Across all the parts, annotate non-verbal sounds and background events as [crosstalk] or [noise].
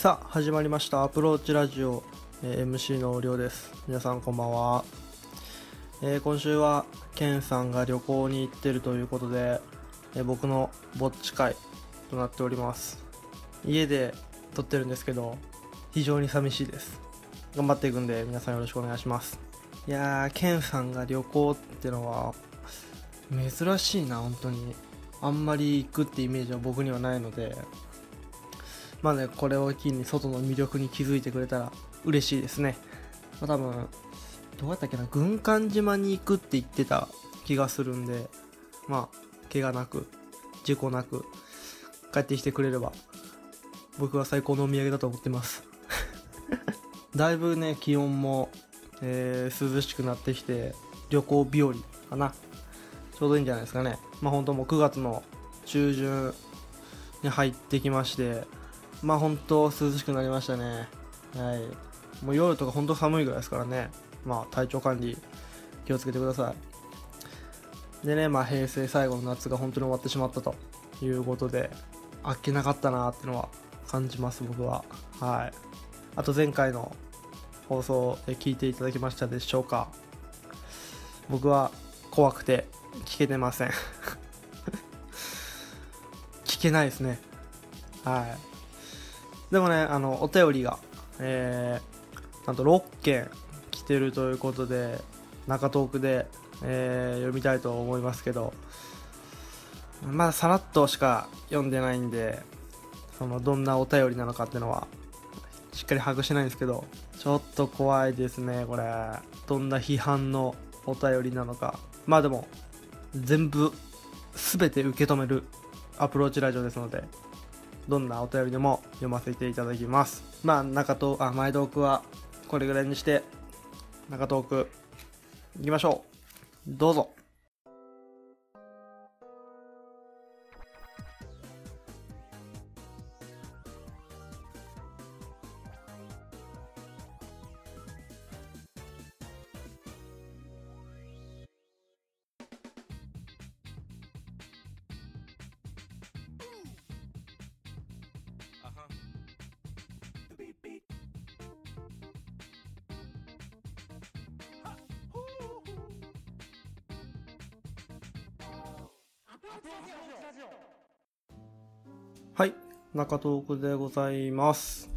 さあ始まりました。アプローチラジオ、えー MC のりょうです。皆さんこんばんは、えー今週はケンさんが旅行に行ってるということで、えー僕のぼっち会となっております。家で撮ってるんですけど非常に寂しいです。頑張っていくんで皆さんよろしくお願いします。いやーケンさんが旅行ってのは珍しいな本当に。あんまり行くってイメージは僕にはないのでまあねこれを機に外の魅力に気づいてくれたら嬉しいですね、まあ、多分どうやったっけな軍艦島に行くって言ってた気がするんでまあ怪我なく事故なく帰ってきてくれれば僕は最高のお土産だと思ってます。[laughs] だいぶね気温も、えー涼しくなってきて旅行日和かな。ちょうどいいんじゃないですかね。まあ本当もう9月の中旬に入ってきましてまあ本当涼しくなりましたね。はい。もう夜とか本当寒いぐらいですからね。まあ体調管理気をつけてください。でねまあ平成最後の夏が本当に終わってしまったということであっけなかったなってのは感じます僕は。はい。あと前回の放送で聞いていただけましたでしょうか。僕は怖くて聞けてません。[laughs] 聞けないですね。はい。でもねあのお便りがえー、なんと6件来てるということで中トークで、えー読みたいと思いますけどまださらっとしか読んでないんでそのどんなお便りなのかっていうのはしっかり把握してないんですけどちょっと怖いですねこれ。どんな批判のお便りなのか。まあでも全部全て受け止めるアプローチラジオですのでどんなお便りでも読ませていただきます。まあ中とあ前トークはこれぐらいにして中トークいきましょう。どうぞ。はい中トークでございます。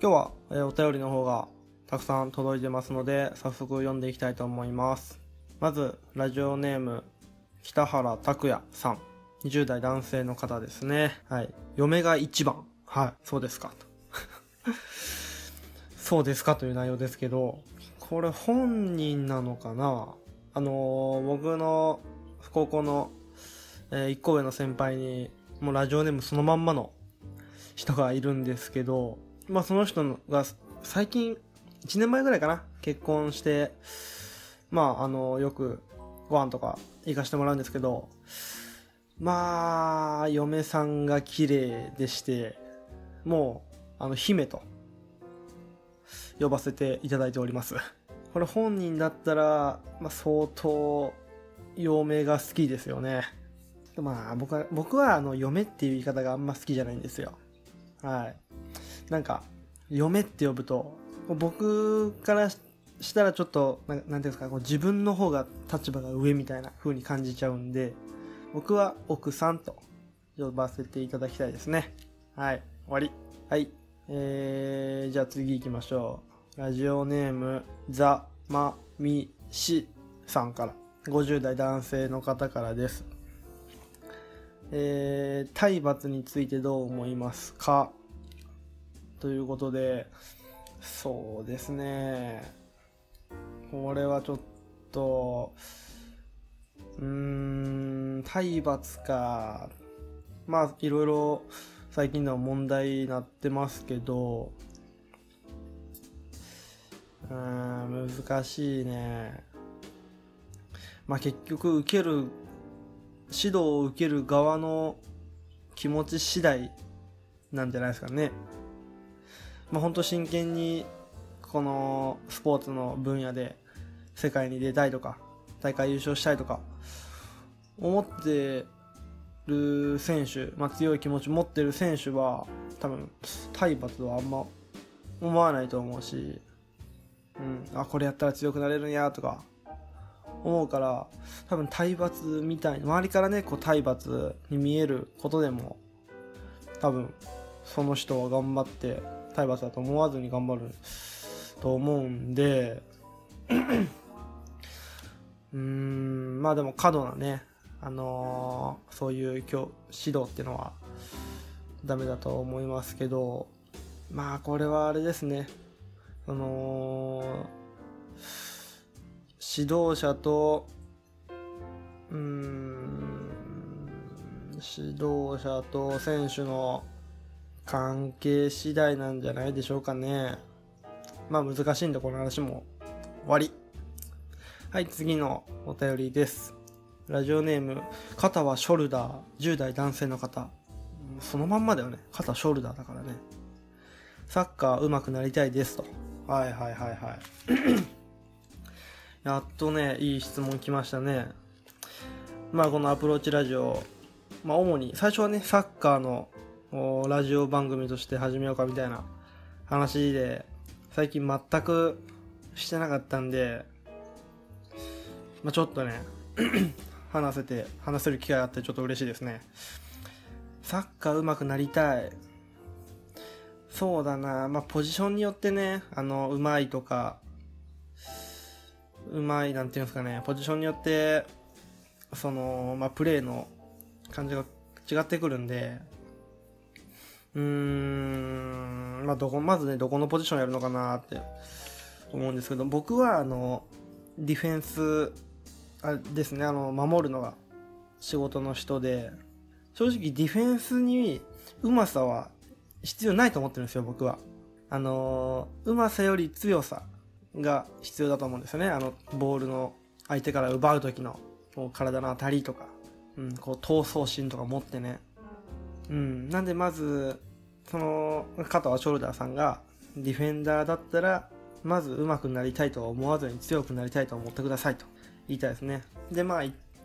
今日は、えーお便りの方がたくさん届いてますので早速読んでいきたいと思います。まずラジオネーム北原拓也さん。20代男性の方ですね。はい。嫁が一番。はい。そうですか。[laughs] そうですかという内容ですけどこれ本人なのかな？あのー僕の高校の、え1個上の先輩にもうラジオネームそのまんまの人がいるんですけど、まあその人が最近、1年前ぐらいかな、結婚して、まああの、よくご飯とか行かしてもらうんですけど、まあ、嫁さんが綺麗でして、もう、あの、姫と呼ばせていただいております。これ本人だったら、まあ相当、嫁が好きですよね。まあ僕は、僕はあの、嫁っていう言い方があんま好きじゃないんですよ。はい。なんか、嫁って呼ぶと、僕からしたらちょっと、ななんていうんですか、こう自分の方が立場が上みたいな風に感じちゃうんで、僕は奥さんと呼ばせていただきたいですね。はい。終わり。はい。えー、じゃあ次行きましょう。ラジオネーム、ザ・マ・ミ・シさんから。50代男性の方からです。えー、体罰についてどう思いますか？ということで、そうですね。これはちょっと、うーん、体罰か。まあ、いろいろ最近では問題になってますけど、うん、難しいね。まあ結局受ける指導を受ける側の気持ち次第なんじゃないですかね。まあ本当真剣にこのスポーツの分野で世界に出たいとか大会優勝したいとか思ってる選手、まあ、強い気持ち持ってる選手は多分体罰はあんま思わないと思うし、うん、あこれやったら強くなれるんやとか思うから多分体罰みたいに周りからねこう体罰に見えることでも多分その人は頑張って体罰だと思わずに頑張ると思うんでうーんまあでも過度なねあのーそういう教指導っていうのはダメだと思いますけどまあこれはあれですね。その指導者とうん指導者と選手の関係次第なんじゃないでしょうかね。まあ難しいんでこの話も終わり。はい次のお便りです。ラジオネーム肩はショルダー。10代男性の方。そのまんまだよね。肩ショルダーだからね。サッカー上手くなりたいですと。はいはいはいはい。やっとねいい質問来ましたね。まあこのアプローチラジオまあ主に最初はねサッカーのラジオ番組として始めようかみたいな話で最近全くしてなかったんでまあちょっとね [clears throat] 話せて話せる機会があってちょっと嬉しいですね。サッカー上手くなりたい。そうだな。まあポジションによってねあのうまいとかうまいなんていうんですかねポジションによってそのまあプレーの感じが違ってくるんでうーんまあどこまずねどこのポジションやるのかなって思うんですけど僕はあのディフェンスあですねあの守るのが仕事の人で正直ディフェンスにうまさは必要ないと思ってるんですよ僕は。あのうまさより強さが必要だと思うんですよね。あのボールの相手から奪う時の体の当たりとか、うん、こう闘争心とか持ってね。うんなんでまずその肩はショルダーさんがディフェンダーだったらまず上手くなりたいとは思わずに強くなりたいと思ってくださいと言いたいですね。でまあ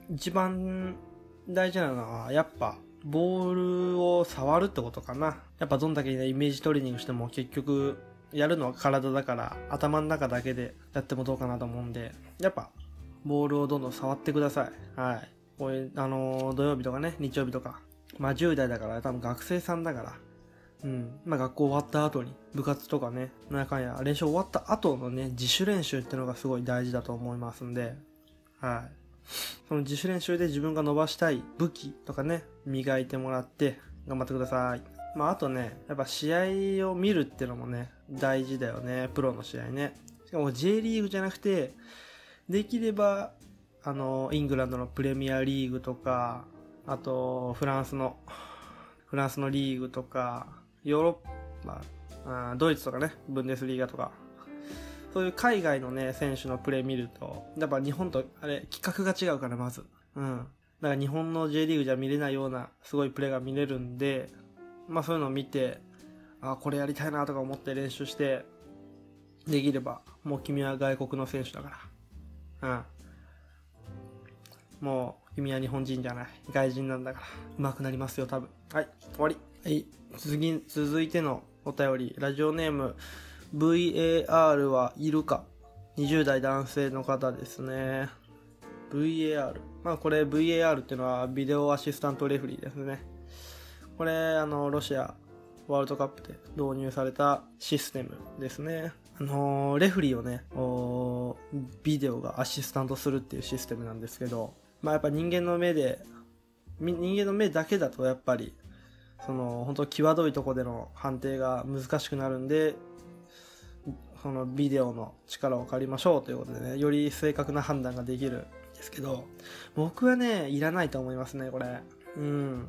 一番大事なのはやっぱボールを触るってことかな。やっぱどんだけ、ね、イメージトレーニングしても結局やるのは体だから頭の中だけでやってもどうかなと思うんでやっぱボールをどんどん触ってください。はい。こういうあのー土曜日とかね日曜日とかまあ10代だから多分学生さんだからうん。まあ学校終わった後に部活とかねなんやかんや練習終わった後のね自主練習っていうのがすごい大事だと思いますんではい。その自主練習で自分が伸ばしたい武器とかね、磨いてもらって頑張ってください。まああとね、やっぱ試合を見るっていうのもね、大事だよね。プロの試合ね。しかも J リーグじゃなくて、できれば、あの、イングランドのプレミアリーグとか、あと、フランスの、フランスのリーグとか、ヨーロッパ、あドイツとかね、ブンデスリーガとか、そういう海外のね、選手のプレー見ると、やっぱ日本と、あれ、規格が違うから、まず。うん。だから日本の J リーグじゃ見れないような、すごいプレーが見れるんで、まあそういうのを見て、あ、これやりたいなとか思って練習して、できれば、もう君は外国の選手だから。うん。もう、君は日本人じゃない。外人なんだから。上手くなりますよ、多分。はい、終わり。はい、次、続いてのお便り。ラジオネーム、VAR はいるか ?20 代男性の方ですね。VAR。まあこれ VAR っていうのはビデオアシスタントレフリーですね。これあのロシアワールドカップで導入されたシステムですね。あのーレフリーをね、おービデオがアシスタントするっていうシステムなんですけど、まあやっぱ人間の目で、人間の目だけだとやっぱり、その本当際どいとこでの判定が難しくなるんで、そのビデオの力を借りましょうということでね、より正確な判断ができるんですけど、僕はね、いらないと思いますね、これ。うん。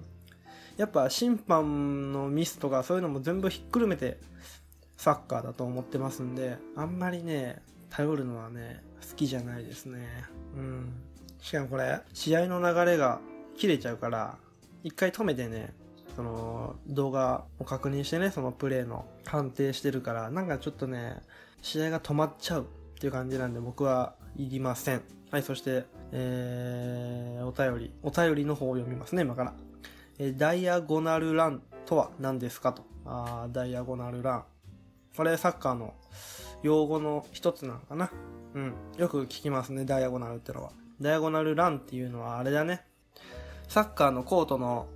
やっぱ審判のミスとかそういうのも全部ひっくるめてサッカーだと思ってますんで、あんまりね、頼るのはね、好きじゃないですね。うん。しかもこれ、試合の流れが切れちゃうから、一回止めてね、その動画を確認してね、そのプレーの判定してるから、なんかちょっとね、試合が止まっちゃうっていう感じなんで僕はいりません。はい、そして、えー、お便り。お便りの方を読みますね、今から。えダイアゴナルランとは何ですかと。あダイアゴナルラン。これサッカーの用語の一つなのかな。うん。よく聞きますね、ダイアゴナルってのは。ダイアゴナルランっていうのはあれだね。サッカーのコートの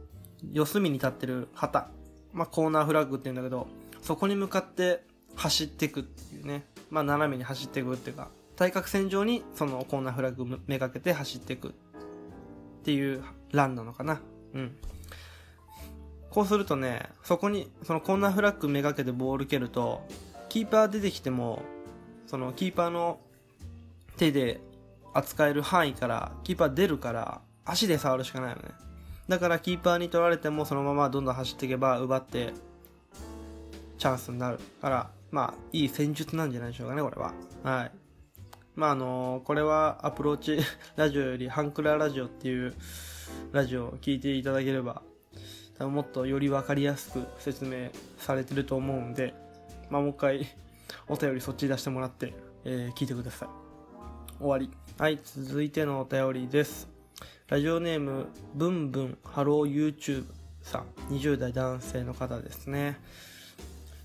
四隅に立ってる旗。まあ、コーナーフラッグって言うんだけど、そこに向かって走っていくっていうね。まあ、斜めに走っていくっていうか、対角線上にそのコーナーフラッグめがけて走っていくっていうランなのかな。うん。こうするとね、そこに、そのコーナーフラッグめがけてボール蹴ると、キーパー出てきても、そのキーパーの手で扱える範囲からキーパー出るから足で触るしかないよね。だからキーパーに取られてもそのままどんどん走っていけば奪ってチャンスになるから、まあいい戦術なんじゃないでしょうかね、これは。はい。まああのー、これはアプローチラジオよりハンクララジオっていうラジオを聞いていただければもっとより分かりやすく説明されてると思うんで、まあもう一回 [laughs] お便りそっち出してもらって、えー、聞いてください。終わり。はい、続いてのお便りです。ラジオネーム、ブンブンハロー YouTube さん。20代男性の方ですね。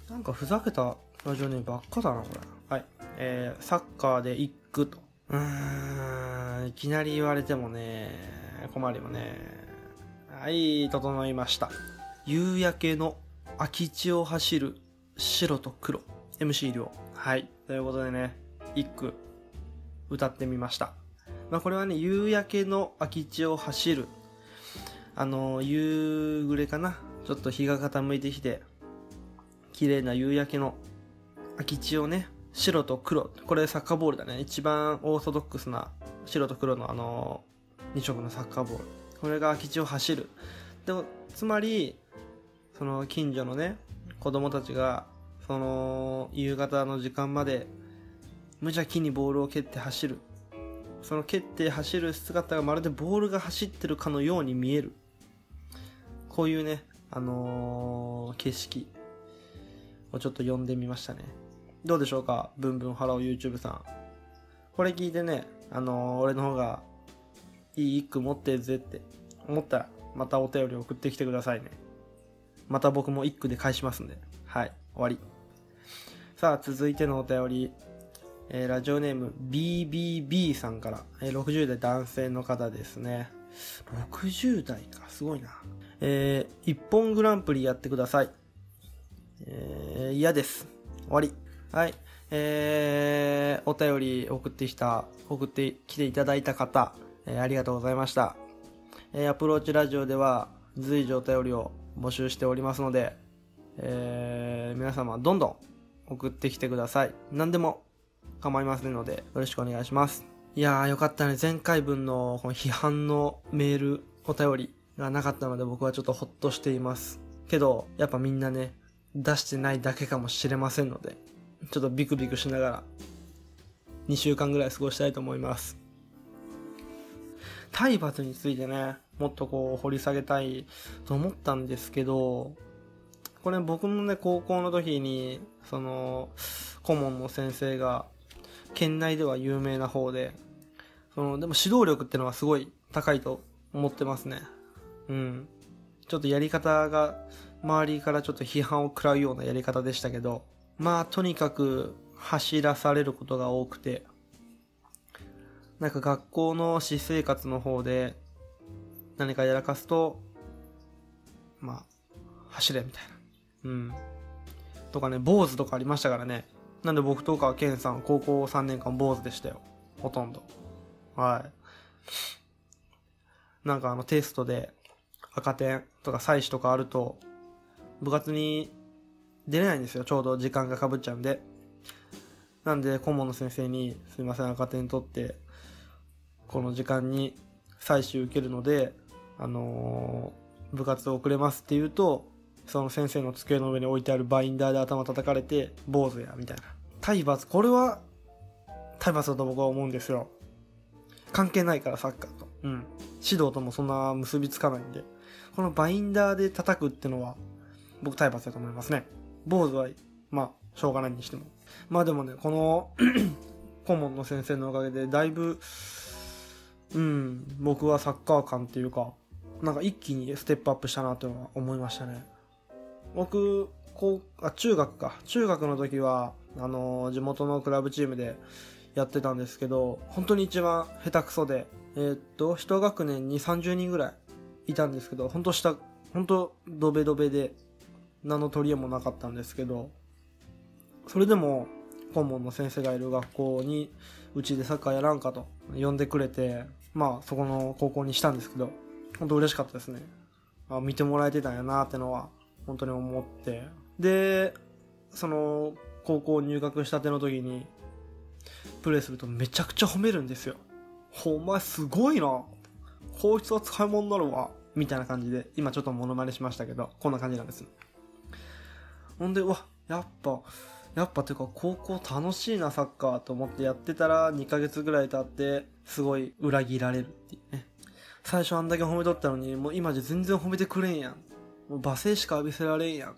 なんかふざけたラジオネームばっかだな、これ。はい。えー、サッカーで一句と。うーん、いきなり言われてもね、困るよね。はい、整いました。夕焼けの空き地を走る白と黒。MC 量。はい。ということでね、一句歌ってみました。まあこれはね、夕焼けの空き地を走る。あの、夕暮れかな。ちょっと日が傾いてきて、綺麗な夕焼けの空き地をね、白と黒。これサッカーボールだね。一番オーソドックスな白と黒のあの、2色のサッカーボール。これが空き地を走る。でも、つまり、その近所のね、子供たちが、その、夕方の時間まで、無邪気にボールを蹴って走る。その蹴って走る姿がまるでボールが走ってるかのように見える。こういうね、あのー、景色をちょっと読んでみましたね。どうでしょうかブンブンハロー YouTube さん。これ聞いてね、あのー、俺の方がいい一句持ってるぜって思ったら、またお便り送ってきてくださいね。また僕も一句で返しますんで。はい、終わり。さあ、続いてのお便り。えー、ラジオネーム BBB さんから、えー、60代男性の方ですね。60代か、すごいな。えー、一本グランプリやってください。えー、嫌です。終わり。はい。えー、お便り送ってきた、送ってきていただいた方、えー、ありがとうございました。え、アプローチラジオでは随時お便りを募集しておりますので、えー、皆様どんどん送ってきてください。何でも構いませんので、よろしくお願いします。いやーよかったね。前回分のこの批判のメール、お便りがなかったので僕はちょっとほっとしています。けど、やっぱみんなね、出してないだけかもしれませんので、ちょっとビクビクしながら、2週間ぐらい過ごしたいと思います。体罰についてね、もっとこう掘り下げたいと思ったんですけど、これ僕もね、高校の時に、その、顧問の先生が、県内では有名な方で、その、でも指導力ってのはすごい高いと思ってますね。うん。ちょっとやり方が、周りからちょっと批判を食らうようなやり方でしたけど、まあ、とにかく走らされることが多くて、なんか学校の私生活の方で何かやらかすと、まあ、走れみたいな。うん。とかね、坊主とかありましたからね。なんで僕とかケンさん、高校3年間坊主でしたよ。ほとんど。はい。なんかあのテストで赤点とか採取とかあると、部活に出れないんですよ。ちょうど時間がかぶっちゃうんで。なんで顧問の先生に、すいません、赤点取って、この時間に採取受けるので、あのー、部活を遅れますって言うと、その先生の机の上に置いてあるバインダーで頭叩かれて、坊主や、みたいな。体罰、これは、体罰だと僕は思うんですよ。関係ないからサッカーと。うん。指導ともそんな結びつかないんで。このバインダーで叩くってのは、僕体罰だと思いますね。坊主は、まあ、しょうがないにしても。まあでもね、この [clears throat] 顧問の先生のおかげで、だいぶ、うん、僕はサッカー感っていうか、なんか一気にステップアップしたなとは思いましたね。僕、こう、あ、中学か。中学の時は、あのー、地元のクラブチームでやってたんですけど、本当に一番下手くそで、えー、っと、一学年に30人ぐらいいたんですけど、本当下、本当ドベドベで、何の取り柄もなかったんですけど、それでも、顧問の先生がいる学校に、うちでサッカーやらんかと呼んでくれて、まあ、そこの高校にしたんですけど、本当嬉しかったですね。あ見てもらえてたんやなってのは、本当に思って。で、その、高校入学したての時に、プレイするとめちゃくちゃ褒めるんですよ。お前すごいな。こいつは使い物になるわ。みたいな感じで、今ちょっとモノマネしましたけど、こんな感じなんです。ほんで、わ、やっぱ、やっぱてか高校楽しいなサッカーと思ってやってたら2ヶ月ぐらい経ってすごい裏切られるっていうね。最初あんだけ褒めとったのにもう今じゃ全然褒めてくれんやん。もう罵声しか浴びせられんやんっ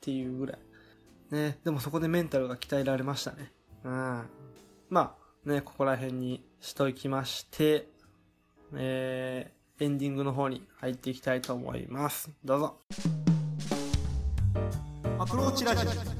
ていうぐらい。ね、でもそこでメンタルが鍛えられましたね。うん。まあ、ね、ここら辺にしときまして、えー、エンディングの方に入っていきたいと思います。どうぞ。アプローチラジオ。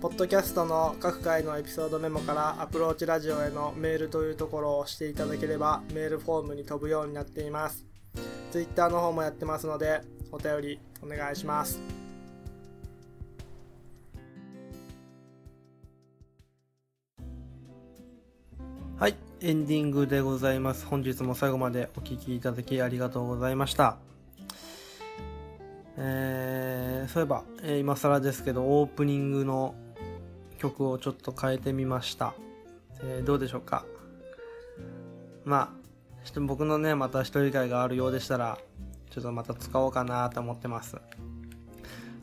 ポッドキャストの各回のエピソードメモからアプローチラジオへのメールというところを押していただければメールフォームに飛ぶようになっています。Twitter の方もやってますのでお便りお願いします。はい、エンディングでございます。本日も最後までお聴きいただきありがとうございました。えー、そういえば、えー、今更ですけど、オープニングの曲をちょっと変えてみました。えー、どうでしょうか？まあ、僕のね、また一人会があるようでしたら、ちょっとまた使おうかなと思ってます。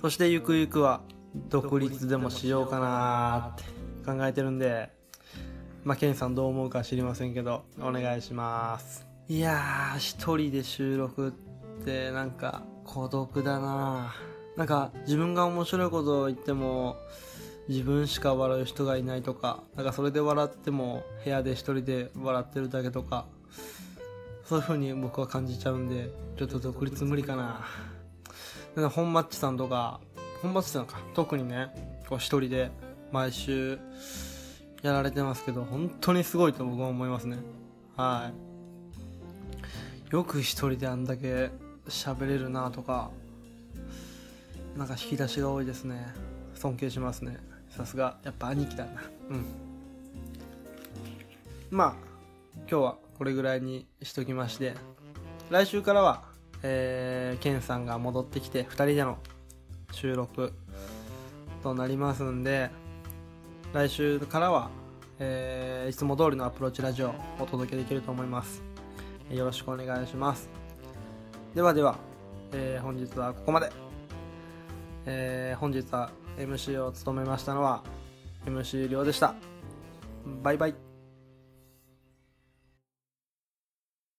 そしてゆくゆくは、独立でもしようかなって考えてるんで、まあ、ケンさんどう思うか知りませんけど、お願いします。いやー、一人で収録ってなんか孤独だななんか自分が面白いことを言っても、自分しか笑う人がいないとか、なんかそれで笑っても部屋で一人で笑ってるだけとか、そういう風に僕は感じちゃうんで、ちょっと独立無理かな。なんか本マッチさんとか、本マッチさんか、特にね、こう一人で毎週やられてますけど、本当にすごいと僕は思いますね。はい。よく一人であんだけ喋れるなとか、なんか引き出しが多いですね。尊敬しますね。さすが、やっぱ兄貴だな。うん。まあ、今日はこれぐらいにしときまして、来週からは、えー、ケンさんが戻ってきて、2人での収録となりますんで、来週からは、えー、いつも通りのアプローチラジオをお届けできると思います。よろしくお願いします。ではでは、えー、本日はここまで。えー、本日は MC を務めましたのは MC りょうでした。バイバイ。